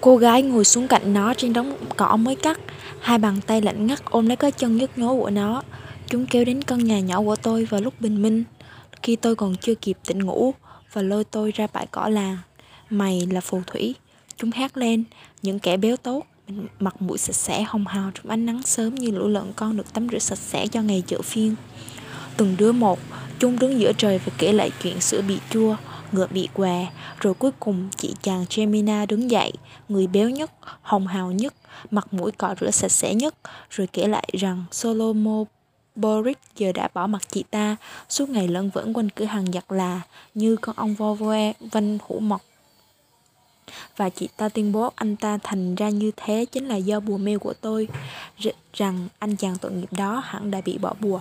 Cô gái ngồi xuống cạnh nó trên đống cỏ mới cắt. Hai bàn tay lạnh ngắt ôm lấy cái chân nhức nhối của nó. Chúng kéo đến căn nhà nhỏ của tôi vào lúc bình minh. Khi tôi còn chưa kịp tỉnh ngủ Và lôi tôi ra bãi cỏ làng, Mày là phù thủy. Chúng hát lên. Những kẻ béo tốt, Mặt mũi sạch sẽ, hồng hào trong ánh nắng sớm Như lũ lợn con được tắm rửa sạch sẽ cho ngày chợ phiên. Từng đứa một, Chúng đứng giữa trời và kể lại chuyện sữa bị chua ngựa bị què Rồi cuối cùng chị chàng Gemina đứng dậy Người béo nhất, hồng hào nhất Mặt mũi cọ rửa sạch sẽ nhất Rồi kể lại rằng Solomo Boric giờ đã bỏ mặt chị ta Suốt ngày lẫn vẫn quanh cửa hàng giặt là Như con ong vo voe vanh hủ mọc. Và chị ta tuyên bố anh ta thành ra như thế chính là do bùa mê của tôi rằng anh chàng tội nghiệp đó hẳn đã bị bỏ bùa.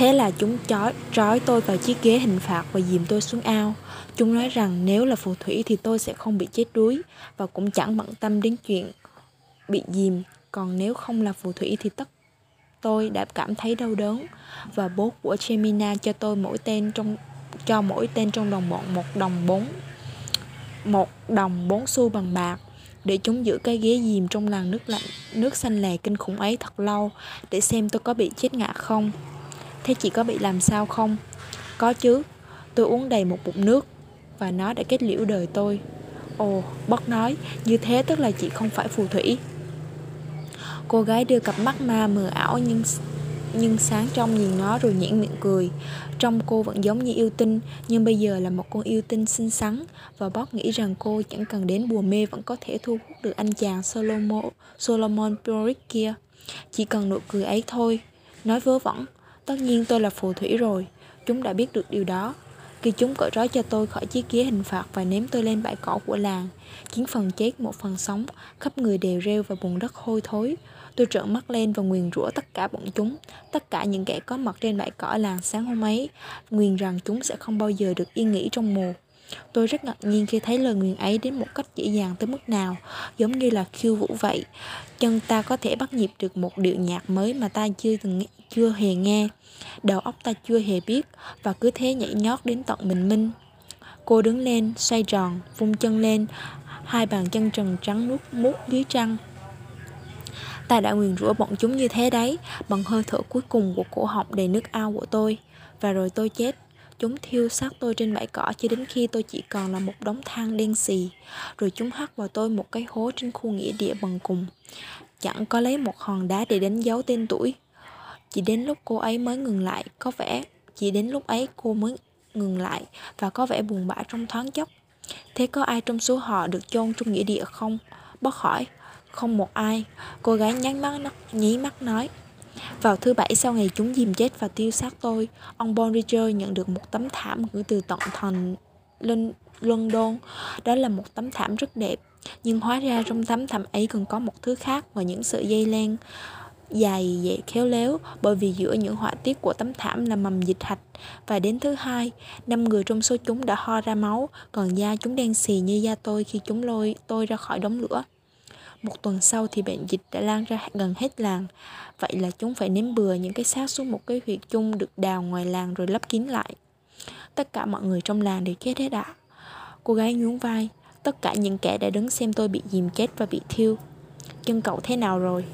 Thế là chúng chói, trói tôi vào chiếc ghế hình phạt và dìm tôi xuống ao. Chúng nói rằng nếu là phù thủy thì tôi sẽ không bị chết đuối và cũng chẳng bận tâm đến chuyện bị dìm. Còn nếu không là phù thủy thì tất tôi đã cảm thấy đau đớn và bố của Gemina cho tôi mỗi tên trong cho mỗi tên trong đồng bọn một đồng bốn một đồng bốn xu bằng bạc để chúng giữ cái ghế dìm trong làn nước lạnh nước xanh lè kinh khủng ấy thật lâu để xem tôi có bị chết ngã không Thế chị có bị làm sao không? Có chứ, tôi uống đầy một bụng nước và nó đã kết liễu đời tôi. Ồ, bất nói, như thế tức là chị không phải phù thủy. Cô gái đưa cặp mắt ma mờ ảo nhưng nhưng sáng trong nhìn nó rồi nhẽn miệng cười. Trong cô vẫn giống như yêu tinh, nhưng bây giờ là một con yêu tinh xinh xắn và bóp nghĩ rằng cô chẳng cần đến bùa mê vẫn có thể thu hút được anh chàng Solomon, Solomon Puric kia. Chỉ cần nụ cười ấy thôi. Nói vớ vẩn, Tất nhiên tôi là phù thủy rồi. Chúng đã biết được điều đó. Khi chúng cởi trói cho tôi khỏi chiếc ghế hình phạt Và ném tôi lên bãi cỏ của làng chín phần chết một phần sống, Khắp người đều rêu và bùn đất hôi thối. Tôi trợn mắt lên và nguyền rủa tất cả bọn chúng. Tất cả những kẻ có mặt trên bãi cỏ làng sáng hôm ấy, Nguyền rằng chúng sẽ không bao giờ được yên nghỉ trong mùa Tôi rất ngạc nhiên khi thấy lời nguyền ấy đến một cách dễ dàng tới mức nào, giống như là khiêu vũ vậy. Chân ta có thể bắt nhịp được một điệu nhạc mới mà ta chưa từng chưa hề nghe. Đầu óc ta chưa hề biết và cứ thế nhảy nhót đến tận bình minh. Cô đứng lên, xoay tròn, vung chân lên, hai bàn chân trần trắng nuốt mút dưới trăng. Ta đã nguyền rủa bọn chúng như thế đấy, bằng hơi thở cuối cùng của cổ họng đầy nước ao của tôi. Và rồi tôi chết. Chúng thiêu xác tôi trên bãi cỏ cho đến khi tôi chỉ còn là một đống than đen xì. Rồi chúng hắt vào tôi một cái hố trên khu nghĩa địa bằng cùng. Chẳng có lấy một hòn đá để đánh dấu tên tuổi. Chỉ đến lúc cô ấy mới ngừng lại, có vẻ chỉ đến lúc ấy cô mới ngừng lại và có vẻ buồn bã trong thoáng chốc. Thế có ai trong số họ được chôn trong nghĩa địa không? Bất hỏi, không một ai. Cô gái nháy mắt nhí mắt nói. Vào thứ bảy sau ngày chúng dìm chết và tiêu xác tôi, ông Bon nhận được một tấm thảm gửi từ tận thành lên London. Đó là một tấm thảm rất đẹp, nhưng hóa ra trong tấm thảm ấy còn có một thứ khác và những sợi dây len dài dễ khéo léo bởi vì giữa những họa tiết của tấm thảm là mầm dịch hạch và đến thứ hai năm người trong số chúng đã ho ra máu còn da chúng đen xì như da tôi khi chúng lôi tôi ra khỏi đống lửa một tuần sau thì bệnh dịch đã lan ra gần hết làng vậy là chúng phải ném bừa những cái xác xuống một cái huyệt chung được đào ngoài làng rồi lấp kín lại tất cả mọi người trong làng đều chết hết ạ cô gái nhún vai tất cả những kẻ đã đứng xem tôi bị dìm chết và bị thiêu chân cậu thế nào rồi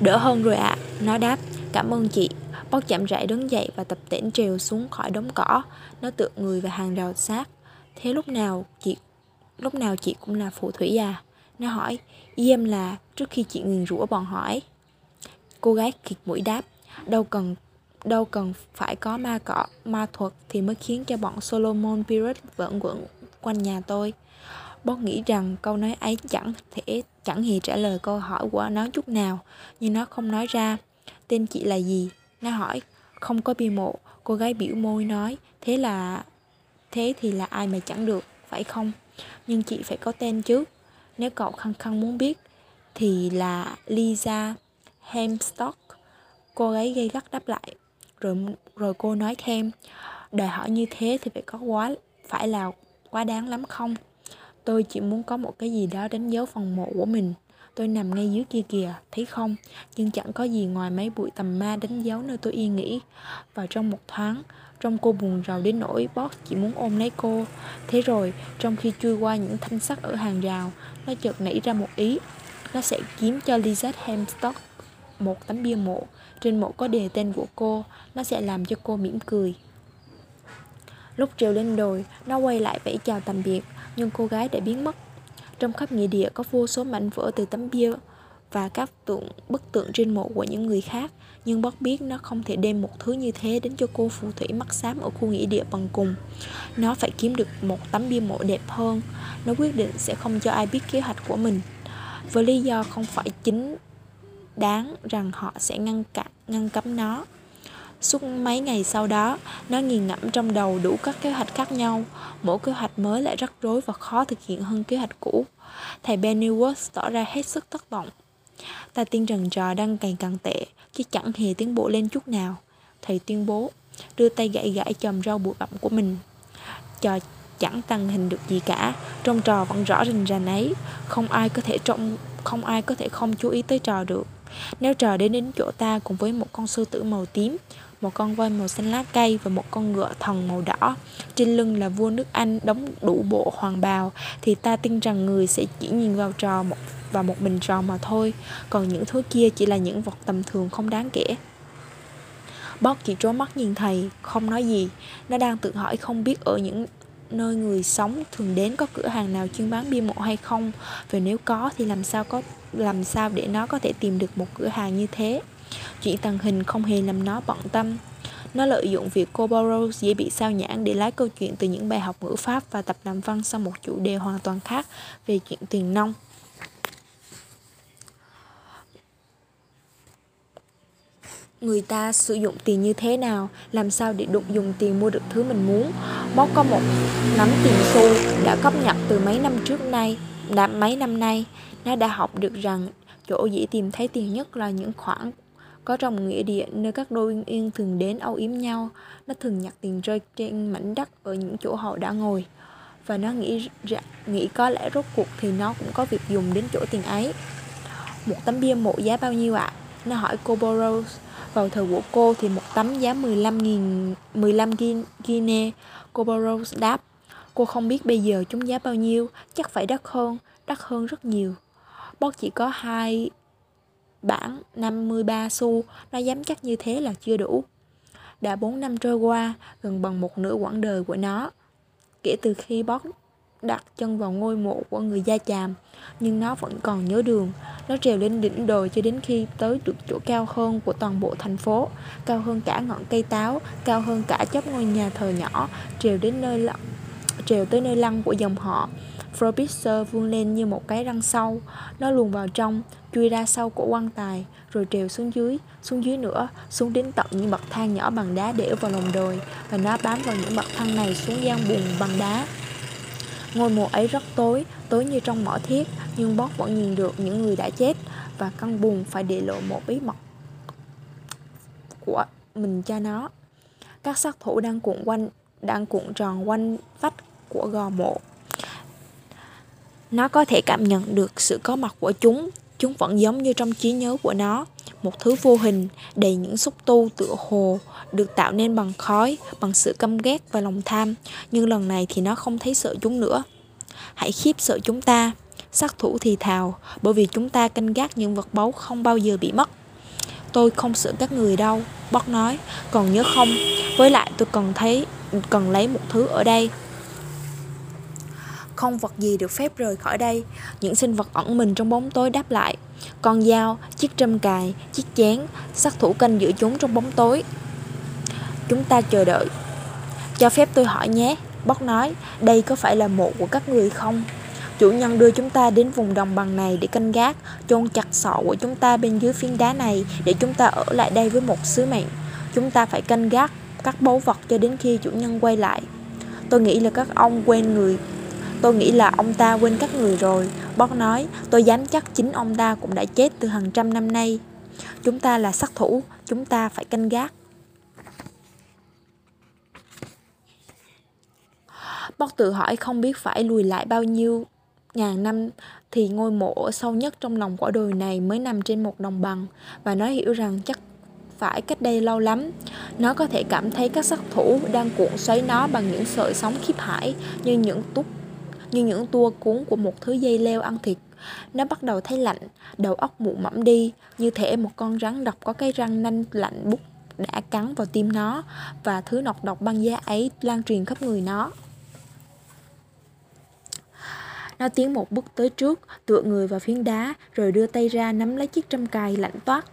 Đỡ hơn rồi ạ, à. nó đáp, cảm ơn chị. Bóc chậm rãi đứng dậy và tập tễnh trèo xuống khỏi đống cỏ. Nó tựa người vào hàng rào xác Thế lúc nào chị lúc nào chị cũng là phù thủy à? Nó hỏi, ý em là trước khi chị nguyền rủa bọn hỏi. Cô gái kiệt mũi đáp, đâu cần đâu cần phải có ma cọ ma thuật thì mới khiến cho bọn Solomon Pirate vẫn quẩn quanh nhà tôi. Bót nghĩ rằng câu nói ấy chẳng thể chẳng hề trả lời câu hỏi của nó chút nào, nhưng nó không nói ra. Tên chị là gì? Nó hỏi. Không có bia mộ, cô gái biểu môi nói. Thế là... Thế thì là ai mà chẳng được, phải không? Nhưng chị phải có tên chứ. Nếu cậu khăng khăng muốn biết, thì là Lisa Hemstock. Cô gái gây gắt đáp lại. Rồi rồi cô nói thêm, đòi hỏi như thế thì phải có quá phải là quá đáng lắm không? Tôi chỉ muốn có một cái gì đó đánh dấu phần mộ của mình. Tôi nằm ngay dưới kia kìa, thấy không? Nhưng chẳng có gì ngoài mấy bụi tầm ma đánh dấu nơi tôi yên nghỉ. Và trong một thoáng, Trong cô buồn rầu đến nỗi Boss chỉ muốn ôm lấy cô. Thế rồi trong khi chui qua những thanh sắt ở hàng rào Nó chợt nảy ra một ý. Nó sẽ kiếm cho Lizette Hemstock một tấm bia mộ. Trên mộ có đề tên của cô Nó sẽ làm cho cô mỉm cười. Lúc trèo lên đồi Nó quay lại vẫy chào tạm biệt Nhưng cô gái đã biến mất. Trong khắp nghĩa địa có vô số mảnh vỡ từ tấm bia Và các tượng, bức tượng trên mộ của những người khác, nhưng Bob biết nó không thể đem một thứ như thế đến cho cô phù thủy mắt xám ở khu nghĩa địa bằng cùng. Nó phải kiếm được một tấm bia mộ đẹp hơn. Nó quyết định sẽ không cho ai biết kế hoạch của mình. Với lý do không phải chính đáng rằng họ sẽ ngăn cản, ngăn cấm nó. Suốt mấy ngày sau đó, nó nghiền ngẫm trong đầu đủ các kế hoạch khác nhau. Mỗi kế hoạch mới lại rắc rối và khó thực hiện hơn kế hoạch cũ. Thầy Pennyworth tỏ ra hết sức thất vọng. Ta tin rằng trò đang càng càng tệ, chứ chẳng hề tiến bộ lên chút nào. Thầy tuyên bố, đưa tay gãy gãy chòm rau bụi bặm của mình. Trò chẳng tăng hình được gì cả, trong trò vẫn rõ rình rành ấy, không ai có thể trong không ai có thể không chú ý tới trò được. Nếu trò đến đến chỗ ta cùng với một con sư tử màu tím, một con voi màu xanh lá cây và một con ngựa thần màu đỏ, trên lưng là vua nước Anh đóng đủ bộ hoàng bào, thì ta tin rằng người sẽ chỉ nhìn vào trò một và một mình tròn mà thôi. Còn những thứ kia chỉ là những vật tầm thường không đáng kể. Bob chỉ trố mắt nhìn thầy không nói gì. Nó đang tự hỏi không biết ở những nơi người sống thường đến có cửa hàng nào chuyên bán bia mộ hay không. Và nếu có thì làm sao có làm sao để nó có thể tìm được một cửa hàng như thế? Chuyện tàng hình không hề làm nó bận tâm. Nó lợi dụng việc cô Burroughs dễ bị sao nhãn để lái câu chuyện từ những bài học ngữ pháp và tập làm văn sang một chủ đề hoàn toàn khác về chuyện tiền nông. người ta sử dụng tiền như thế nào? Làm sao để đụng dùng tiền mua được thứ mình muốn? Móc có một nắm tiền xu đã cấp nhật từ mấy năm trước nay, đã mấy năm nay. Nó đã học được rằng chỗ dễ tìm thấy tiền nhất là những khoản có trong nghĩa địa nơi các đôi uyên yên thường đến âu yếm nhau nó thường nhặt tiền rơi trên mảnh đất ở những chỗ họ đã ngồi và nó nghĩ nghĩ có lẽ rốt cuộc thì nó cũng có việc dùng đến chỗ tiền ấy một tấm bia mộ giá bao nhiêu ạ à? nó hỏi cô Boros vào thời của cô thì một tấm giá 15.000 15 guinea. Cô Boros đáp. Cô không biết bây giờ chúng giá bao nhiêu, chắc phải đắt hơn, đắt hơn rất nhiều. Bót chỉ có hai bản 53 xu, nó dám chắc như thế là chưa đủ. Đã 4 năm trôi qua, gần bằng một nửa quãng đời của nó. Kể từ khi bót đặt chân vào ngôi mộ của người da chàm nhưng nó vẫn còn nhớ đường nó trèo lên đỉnh đồi cho đến khi tới được chỗ cao hơn của toàn bộ thành phố cao hơn cả ngọn cây táo cao hơn cả chóp ngôi nhà thờ nhỏ trèo đến nơi lặng trèo tới nơi lăng của dòng họ Frobisher vươn lên như một cái răng sâu Nó luồn vào trong, chui ra sau cổ quan tài Rồi trèo xuống dưới, xuống dưới nữa Xuống đến tận những bậc thang nhỏ bằng đá để vào lòng đồi Và nó bám vào những bậc thang này xuống gian bùn bằng đá Ngôi mộ ấy rất tối, tối như trong mỏ thiết, nhưng Bob vẫn nhìn được những người đã chết và căn buồn phải để lộ một bí mật của mình cho nó. Các sát thủ đang cuộn quanh đang cuộn tròn quanh vách của gò mộ. Nó có thể cảm nhận được sự có mặt của chúng, chúng vẫn giống như trong trí nhớ của nó, một thứ vô hình đầy những xúc tu tựa hồ được tạo nên bằng khói, bằng sự căm ghét và lòng tham, nhưng lần này thì nó không thấy sợ chúng nữa. Hãy khiếp sợ chúng ta, sát thủ thì thào, bởi vì chúng ta canh gác những vật báu không bao giờ bị mất. Tôi không sợ các người đâu, Bóc nói, còn nhớ không, với lại tôi cần thấy, cần lấy một thứ ở đây. Không vật gì được phép rời khỏi đây, những sinh vật ẩn mình trong bóng tối đáp lại. Con dao, chiếc trâm cài, chiếc chén, sát thủ canh giữ chúng trong bóng tối. Chúng ta chờ đợi. Cho phép tôi hỏi nhé, Bóc nói, đây có phải là mộ của các người không? Chủ nhân đưa chúng ta đến vùng đồng bằng này để canh gác, chôn chặt sọ của chúng ta bên dưới phiến đá này để chúng ta ở lại đây với một sứ mệnh. Chúng ta phải canh gác các báu vật cho đến khi chủ nhân quay lại. Tôi nghĩ là các ông quen người Tôi nghĩ là ông ta quên các người rồi. Bót nói, Tôi dám chắc chính ông ta cũng đã chết từ hàng trăm năm nay. Chúng ta là sát thủ, Chúng ta phải canh gác. Bót tự hỏi không biết phải lùi lại bao nhiêu ngàn năm thì ngôi mộ sâu nhất trong lòng quả đồi này mới nằm trên một đồng bằng và nó hiểu rằng chắc phải cách đây lâu lắm. Nó có thể cảm thấy các sát thủ đang cuộn xoáy nó bằng những sợi sóng khiếp hải như những túc như những tua cuốn của một thứ dây leo ăn thịt. Nó bắt đầu thấy lạnh, đầu óc mụ mẫm đi, như thể một con rắn độc có cái răng nanh lạnh bút đã cắn vào tim nó và thứ nọc độc băng giá ấy lan truyền khắp người nó. Nó tiến một bước tới trước, tựa người vào phiến đá, rồi đưa tay ra nắm lấy chiếc trăm cài lạnh toát.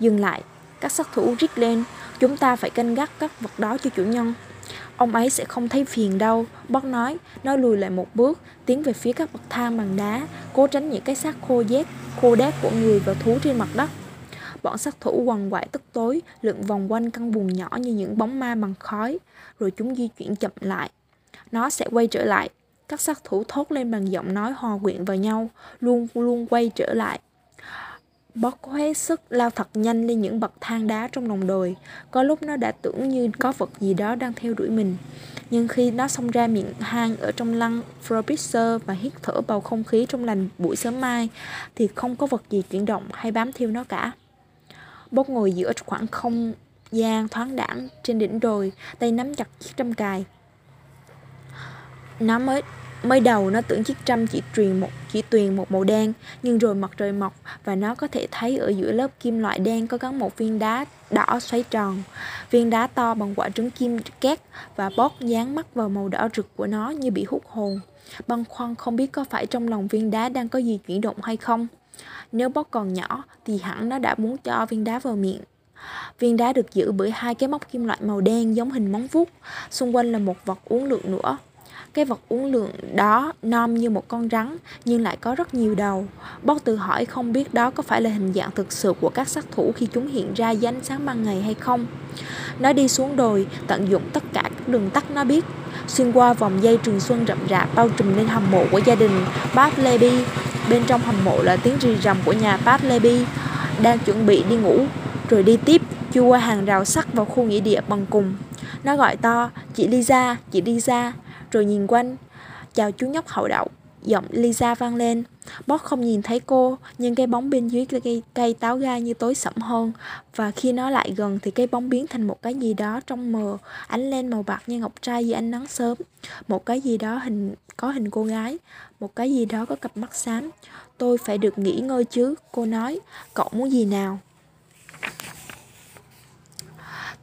Dừng lại, các sát thủ rít lên, chúng ta phải canh gác các vật đó cho chủ nhân. Ông ấy sẽ không thấy phiền đâu, Bác nói, nó lùi lại một bước, tiến về phía các bậc thang bằng đá, cố tránh những cái xác khô rét, khô đét của người và thú trên mặt đất. Bọn sát thủ quằn quại tức tối, lượn vòng quanh căn buồng nhỏ như những bóng ma bằng khói, rồi chúng di chuyển chậm lại. Nó sẽ quay trở lại. Các sát thủ thốt lên bằng giọng nói hòa quyện vào nhau, luôn luôn quay trở lại. Bót có hết sức lao thật nhanh lên những bậc thang đá trong lòng đồi. Có lúc nó đã tưởng như có vật gì đó đang theo đuổi mình. Nhưng khi nó xông ra miệng hang ở trong lăng Frobisher và hít thở bầu không khí trong lành buổi sớm mai, thì không có vật gì chuyển động hay bám theo nó cả. Bót ngồi giữa khoảng không gian thoáng đãng trên đỉnh đồi, tay nắm chặt chiếc trăm cài. Nó mới Mới đầu nó tưởng chiếc trăm chỉ truyền một chỉ tuyền một màu đen, nhưng rồi mặt trời mọc và nó có thể thấy ở giữa lớp kim loại đen có gắn một viên đá đỏ xoáy tròn. Viên đá to bằng quả trứng kim két và bót dán mắt vào màu đỏ rực của nó như bị hút hồn. Băn khoăn không biết có phải trong lòng viên đá đang có gì chuyển động hay không. Nếu bót còn nhỏ thì hẳn nó đã muốn cho viên đá vào miệng. Viên đá được giữ bởi hai cái móc kim loại màu đen giống hình móng vuốt, xung quanh là một vật uống lượng nữa. Cái vật uống lượng đó non như một con rắn nhưng lại có rất nhiều đầu. Bót tự hỏi không biết đó có phải là hình dạng thực sự của các sát thủ khi chúng hiện ra dưới ánh sáng ban ngày hay không. Nó đi xuống đồi, tận dụng tất cả các đường tắt nó biết, xuyên qua vòng dây trường xuân rậm rạp bao trùm lên hầm mộ của gia đình Pat Leby. Bên trong hầm mộ là tiếng rì rầm của nhà Pat Leby đang chuẩn bị đi ngủ, rồi đi tiếp chui qua hàng rào sắt vào khu nghĩa địa bằng cùng. Nó gọi to, chị Lisa, chị Lisa, rồi nhìn quanh. Chào chú nhóc hậu đậu, giọng Lisa vang lên. Bob không nhìn thấy cô, nhưng cái bóng bên dưới cây, cây táo gai như tối sẫm hơn. Và khi nó lại gần thì cái bóng biến thành một cái gì đó trong mờ, ánh lên màu bạc như ngọc trai dưới ánh nắng sớm. Một cái gì đó hình có hình cô gái, một cái gì đó có cặp mắt xám. Tôi phải được nghỉ ngơi chứ, cô nói. Cậu muốn gì nào?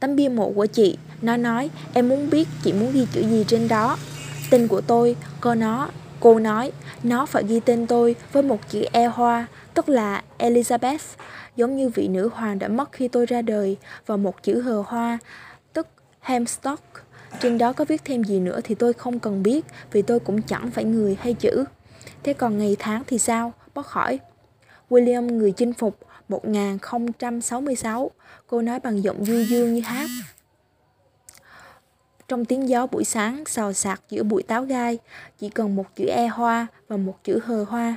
Tấm bia mộ của chị, nó nói, em muốn biết chị muốn ghi chữ gì trên đó. Tên của tôi, cô nó, cô nói, nó phải ghi tên tôi với một chữ E hoa, tức là Elizabeth, giống như vị nữ hoàng đã mất khi tôi ra đời, và một chữ hờ hoa, tức Hemstock. Trên đó có viết thêm gì nữa thì tôi không cần biết, vì tôi cũng chẳng phải người hay chữ. Thế còn ngày tháng thì sao? Bóc hỏi. William người chinh phục 1066, cô nói bằng giọng du dương như hát. Trong tiếng gió buổi sáng xào xạc giữa bụi táo gai, chỉ cần một chữ e hoa và một chữ hờ hoa.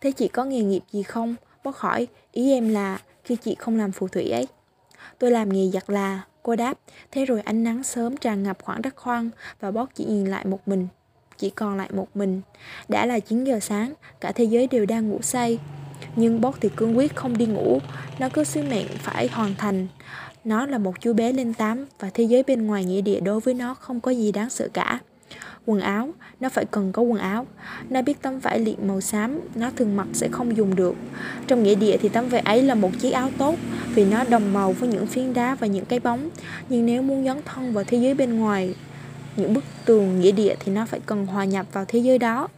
Thế chị có nghề nghiệp gì không? Bác hỏi, ý em là khi chị không làm phù thủy ấy. Tôi làm nghề giặt là, cô đáp. Thế rồi ánh nắng sớm tràn ngập khoảng đất khoang và bót chỉ nhìn lại một mình. Chỉ còn lại một mình. Đã là 9 giờ sáng, cả thế giới đều đang ngủ say. Nhưng bót thì cương quyết không đi ngủ, nó cứ sứ mệnh phải hoàn thành. Nó là một chú bé lên tám và thế giới bên ngoài nghĩa địa đối với nó không có gì đáng sợ cả. Quần áo, nó phải cần có quần áo. Nó biết tấm vải liệm màu xám, nó thường mặc sẽ không dùng được. Trong nghĩa địa thì tấm vải ấy là một chiếc áo tốt vì nó đồng màu với những phiến đá và những cái bóng. Nhưng nếu muốn dấn thân vào thế giới bên ngoài, những bức tường nghĩa địa thì nó phải cần hòa nhập vào thế giới đó.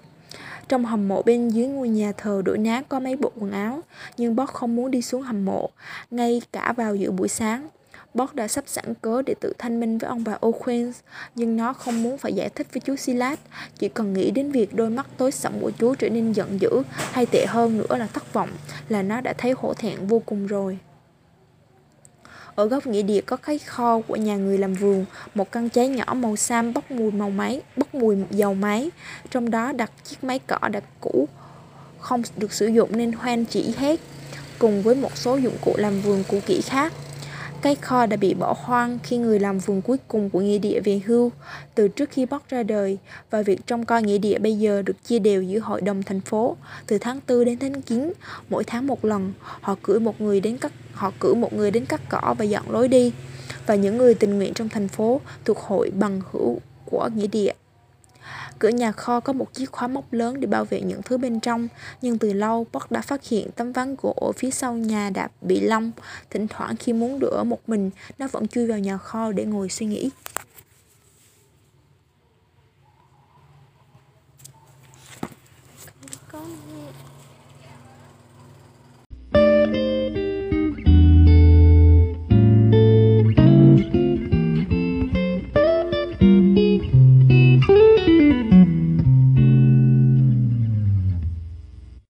Trong hầm mộ bên dưới ngôi nhà thờ đổ nát có mấy bộ quần áo, nhưng Bob không muốn đi xuống hầm mộ, ngay cả vào giữa buổi sáng. Bob đã sắp sẵn cớ để tự thanh minh với ông bà O'Quinn, nhưng nó không muốn phải giải thích với chú Silas, chỉ cần nghĩ đến việc đôi mắt tối sẫm của chú trở nên giận dữ, hay tệ hơn nữa là thất vọng, là nó đã thấy hổ thẹn vô cùng rồi. Ở góc nghĩa địa có cái kho của nhà người làm vườn, một căn cháy nhỏ màu xám bốc mùi màu máy, bốc mùi dầu máy. Trong đó đặt chiếc máy cỏ đã cũ, không được sử dụng nên hoen chỉ hết, cùng với một số dụng cụ làm vườn cũ kỹ khác. Cái kho đã bị bỏ hoang khi người làm vườn cuối cùng của nghĩa địa về hưu từ trước khi bóc ra đời, và việc trông coi nghĩa địa bây giờ được chia đều giữa hội đồng thành phố. Từ tháng 4 đến tháng 9 mỗi tháng một lần, họ cử một người đến cắt họ cử một người đến cắt cỏ và dọn lối đi. Và những người tình nguyện trong thành phố thuộc hội bằng hữu của nghĩa địa. Cửa nhà kho có một chiếc khóa móc lớn để bảo vệ những thứ bên trong, nhưng từ lâu Buck đã phát hiện tấm ván gỗ ở phía sau nhà đã bị lông. Thỉnh thoảng khi muốn đỡ một mình, nó vẫn chui vào nhà kho để ngồi suy nghĩ.